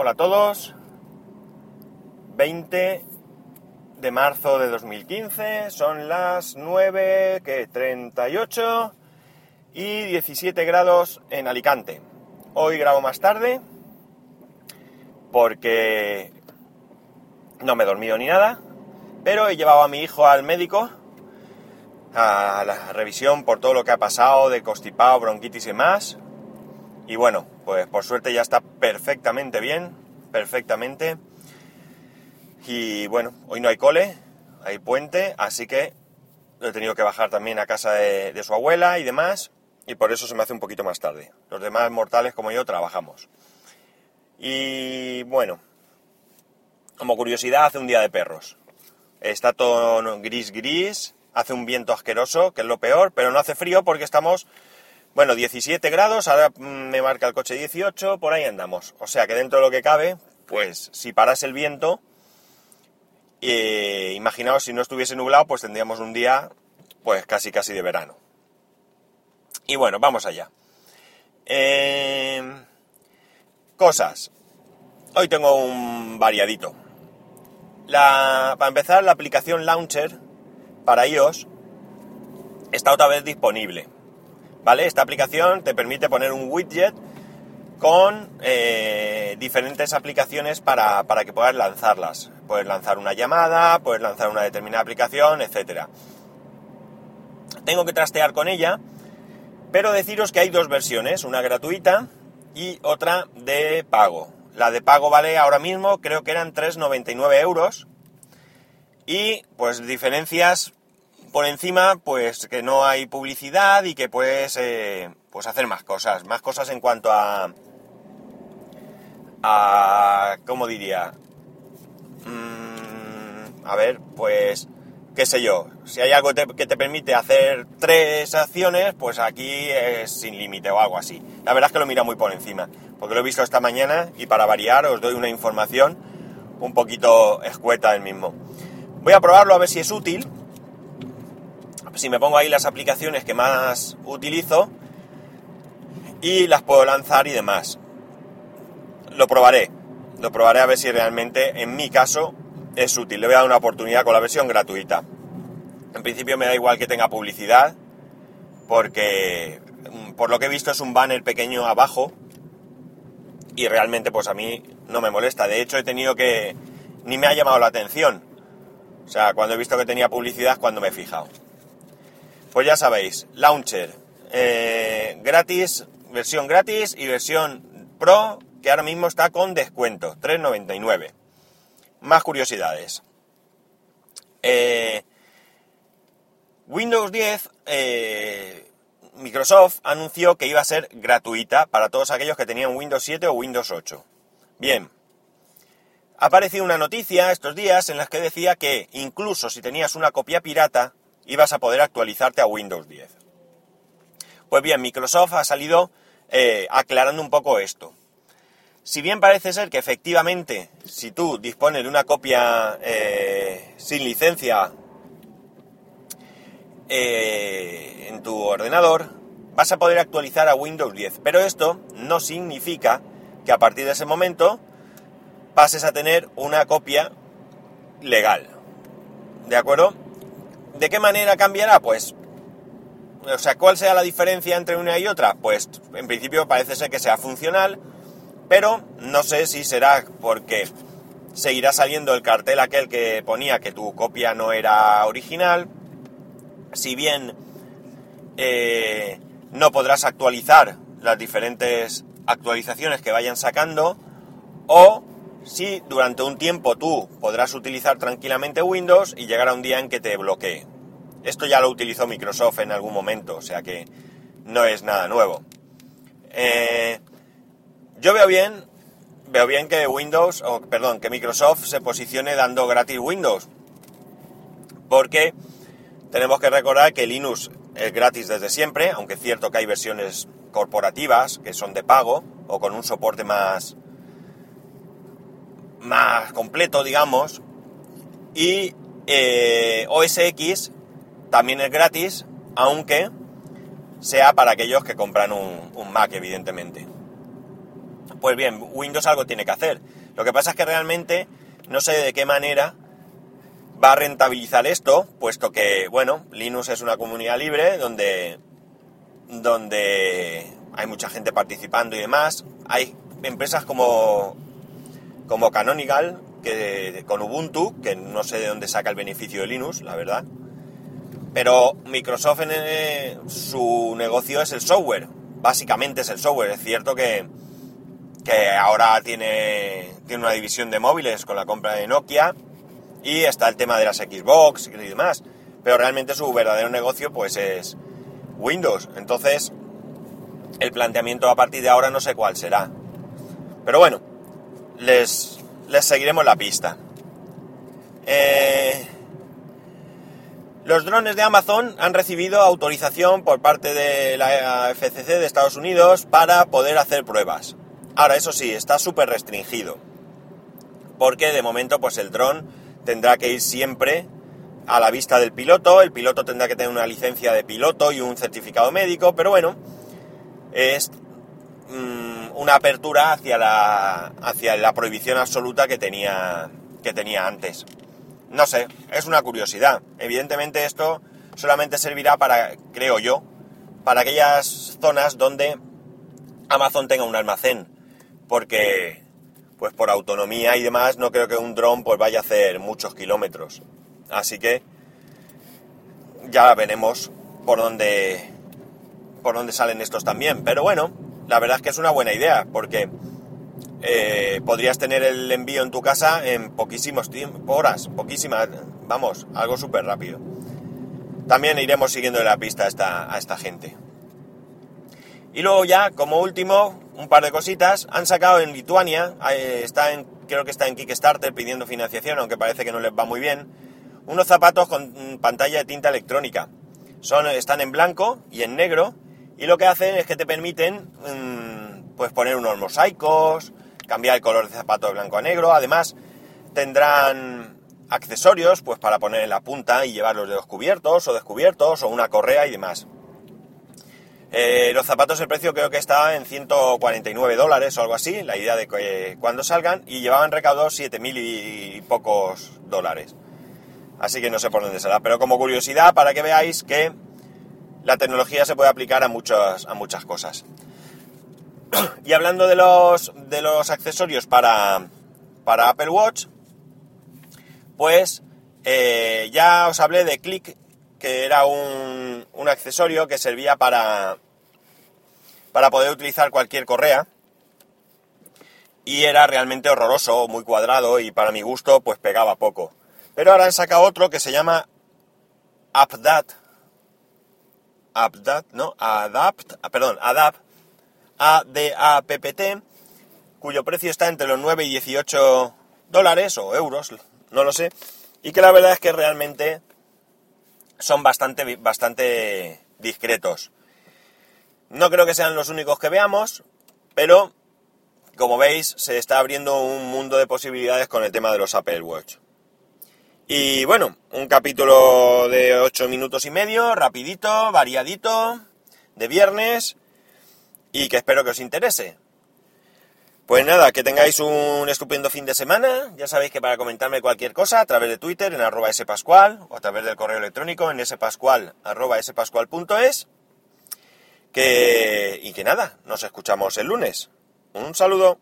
Hola a todos. 20 de marzo de 2015, son las 9, que 38 y 17 grados en Alicante. Hoy grabo más tarde porque no me he dormido ni nada, pero he llevado a mi hijo al médico a la revisión por todo lo que ha pasado de constipado, bronquitis y más. Y bueno, pues por suerte ya está perfectamente bien, perfectamente. Y bueno, hoy no hay cole, hay puente, así que he tenido que bajar también a casa de, de, su abuela y demás, y por eso se me hace un poquito más tarde. Los demás mortales como yo trabajamos. Y bueno, como curiosidad, hace un día de perros. Está todo gris gris, hace un viento asqueroso, que es lo peor, pero no hace frío porque estamos bueno, 17 grados, ahora me marca el coche 18, por ahí andamos. O sea que dentro de lo que cabe, pues si parase el viento, eh, imaginaos si no estuviese nublado, pues tendríamos un día pues casi casi de verano. Y bueno, vamos allá. Eh, cosas. Hoy tengo un variadito. Para empezar, la aplicación Launcher para iOS está otra vez disponible. ¿Vale? Esta aplicación te permite poner un widget con eh, diferentes aplicaciones para, para, que puedas lanzarlas. Puedes lanzar una llamada, puedes lanzar una determinada aplicación, etc. Tengo que trastear con ella, pero deciros que hay dos versiones, una gratuita y otra de pago. La de pago vale ahora mismo, creo que eran 3,99 euros. Y pues diferencias por encima, pues que no hay publicidad y que puedes eh, pues hacer más cosas, más cosas en cuanto a, a ¿cómo diría? Mm, a ver, pues, qué sé yo, si hay algo que te permite hacer tres acciones, pues aquí es sin límite o algo así. La verdad es que lo mira muy por encima, porque lo he visto esta mañana y para variar os doy una información un poquito escueta del mismo. Voy a probarlo a ver si es útil si me pongo ahí las aplicaciones que más utilizo y las puedo lanzar y demás. Lo probaré, lo probaré a ver si realmente en mi caso es útil. Le voy a dar una oportunidad con la versión gratuita. En principio me da igual que tenga publicidad porque mm, por lo que he visto es un banner pequeño abajo y realmente pues a mí no me molesta. De hecho he tenido que... ni me ha llamado la atención. O sea, cuando he visto que tenía publicidad cuando me he fijado. Pues ya sabéis, Launcher eh, gratis, versión gratis y versión Pro que ahora mismo está con descuento, 3,99. Más curiosidades. Eh, Windows 10, eh, Microsoft anunció que iba a ser gratuita para todos aquellos que tenían Windows 7 o Windows 8. Bien, ha aparecido una noticia estos días en la que decía que incluso si tenías una copia pirata, ibas a poder actualizarte a Windows 10. Pues bien, Microsoft ha salido eh, aclarando un poco esto. Si bien parece ser que efectivamente, si tú dispones de una copia eh, sin licencia eh, en tu ordenador, vas a poder actualizar a Windows 10. Pero esto no significa que a partir de ese momento pases a tener una copia legal. ¿De acuerdo? ¿De qué manera cambiará? Pues, o sea, ¿cuál sea la diferencia entre una y otra? Pues, en principio parece ser que sea funcional, pero no sé si será porque seguirá saliendo el cartel aquel que ponía que tu copia no era original, si bien eh, no podrás actualizar las diferentes actualizaciones que vayan sacando, o si durante un tiempo tú podrás utilizar tranquilamente Windows y llegará un día en que te bloquee. Esto ya lo utilizó Microsoft en algún momento, o sea que no es nada nuevo. Eh, yo veo bien, veo bien que Windows, o perdón, que Microsoft se posicione dando gratis Windows, porque tenemos que recordar que Linux es gratis desde siempre, aunque es cierto que hay versiones corporativas que son de pago o con un soporte más más completo, digamos, y eh, OS X también es gratis, aunque sea para aquellos que compran un, Mac, evidentemente. Pues bien, Windows algo tiene que hacer. Lo que pasa es que realmente no sé de qué manera va a rentabilizar esto, puesto que, bueno, Linux es una comunidad libre donde, donde hay mucha gente participando y demás. Hay empresas como, como Canonical, que, con Ubuntu, que no sé de dónde saca el beneficio de Linux, la verdad. Pero Microsoft en su negocio es el software, básicamente es el software. Es cierto que, que ahora tiene, tiene una división de móviles con la compra de Nokia y está el tema de las Xbox y demás. Pero realmente su verdadero negocio pues es Windows. Entonces, el planteamiento a partir de ahora no sé cuál será. Pero bueno, les, les seguiremos la pista. Eh, los drones de Amazon han recibido autorización por parte de la FCC de Estados Unidos para poder hacer pruebas. Ahora, eso sí, está súper restringido. Porque de momento, pues el dron tendrá que ir siempre a la vista del piloto. El piloto tendrá que tener una licencia de piloto y un certificado médico. Pero bueno, es mm, una apertura hacia la, hacia la prohibición absoluta que tenía, que tenía antes. No sé, es una curiosidad. Evidentemente esto solamente servirá para, creo yo, para aquellas zonas donde Amazon tenga un almacén porque pues por autonomía y demás no creo que un dron pues vaya a hacer muchos kilómetros. Así que ya veremos por dónde por dónde salen estos también. Pero bueno, la verdad es que es una buena idea porque eh, podrías tener el envío en tu casa en poquísimos tiempos, horas, poquísimas, vamos, algo súper rápido. También iremos siguiendo la pista a esta, a esta gente. Y luego ya, como último, un par de cositas. Han sacado en Lituania, está en, creo que está en Kickstarter pidiendo financiación, aunque parece que no les va muy bien, unos zapatos con pantalla de tinta electrónica. Son, están en blanco y en negro, y lo que hacen es que te permiten mm, pues poner unos mosaicos, cambiar el color de zapato de blanco a negro. Además, tendrán accesorios pues para poner en la punta y llevar los cubiertos o descubiertos, o una correa y demás. Eh, los zapatos, el precio creo que estaba en 149 dólares o algo así, la idea de que cuando salgan, y llevaban recaudados 7.000 y pocos dólares. Así que no sé por dónde será, pero como curiosidad, para que veáis que la tecnología se puede aplicar a a muchas cosas. y hablando de los, de los accesorios para, para Apple Watch, pues eh, ya os hablé de Click que era un, un accesorio que servía para, para poder utilizar cualquier correa y era realmente horroroso, muy cuadrado y para mi gusto pues pegaba poco. Pero ahora han sacado otro que se llama. AppDat, ¿no? Adapt, perdón, Adapt, A-D-A-P-P-T, cuyo precio está entre los 9 y 18 dólares o euros, no lo sé, y que la verdad es que realmente son bastante, bastante discretos. No creo que sean los únicos que veamos, pero como veis se está abriendo un mundo de posibilidades con el tema de los Apple Watch. Y bueno, un capítulo de 8 minutos y medio, rapidito, variadito, de viernes, y que espero que os interese. Pues nada, que tengáis un estupendo fin de semana. Ya sabéis que para comentarme cualquier cosa a través de Twitter en arroba spascual o a través del correo electrónico en spascual arroba spascual.es. Que, y que nada, nos escuchamos el lunes. Un saludo.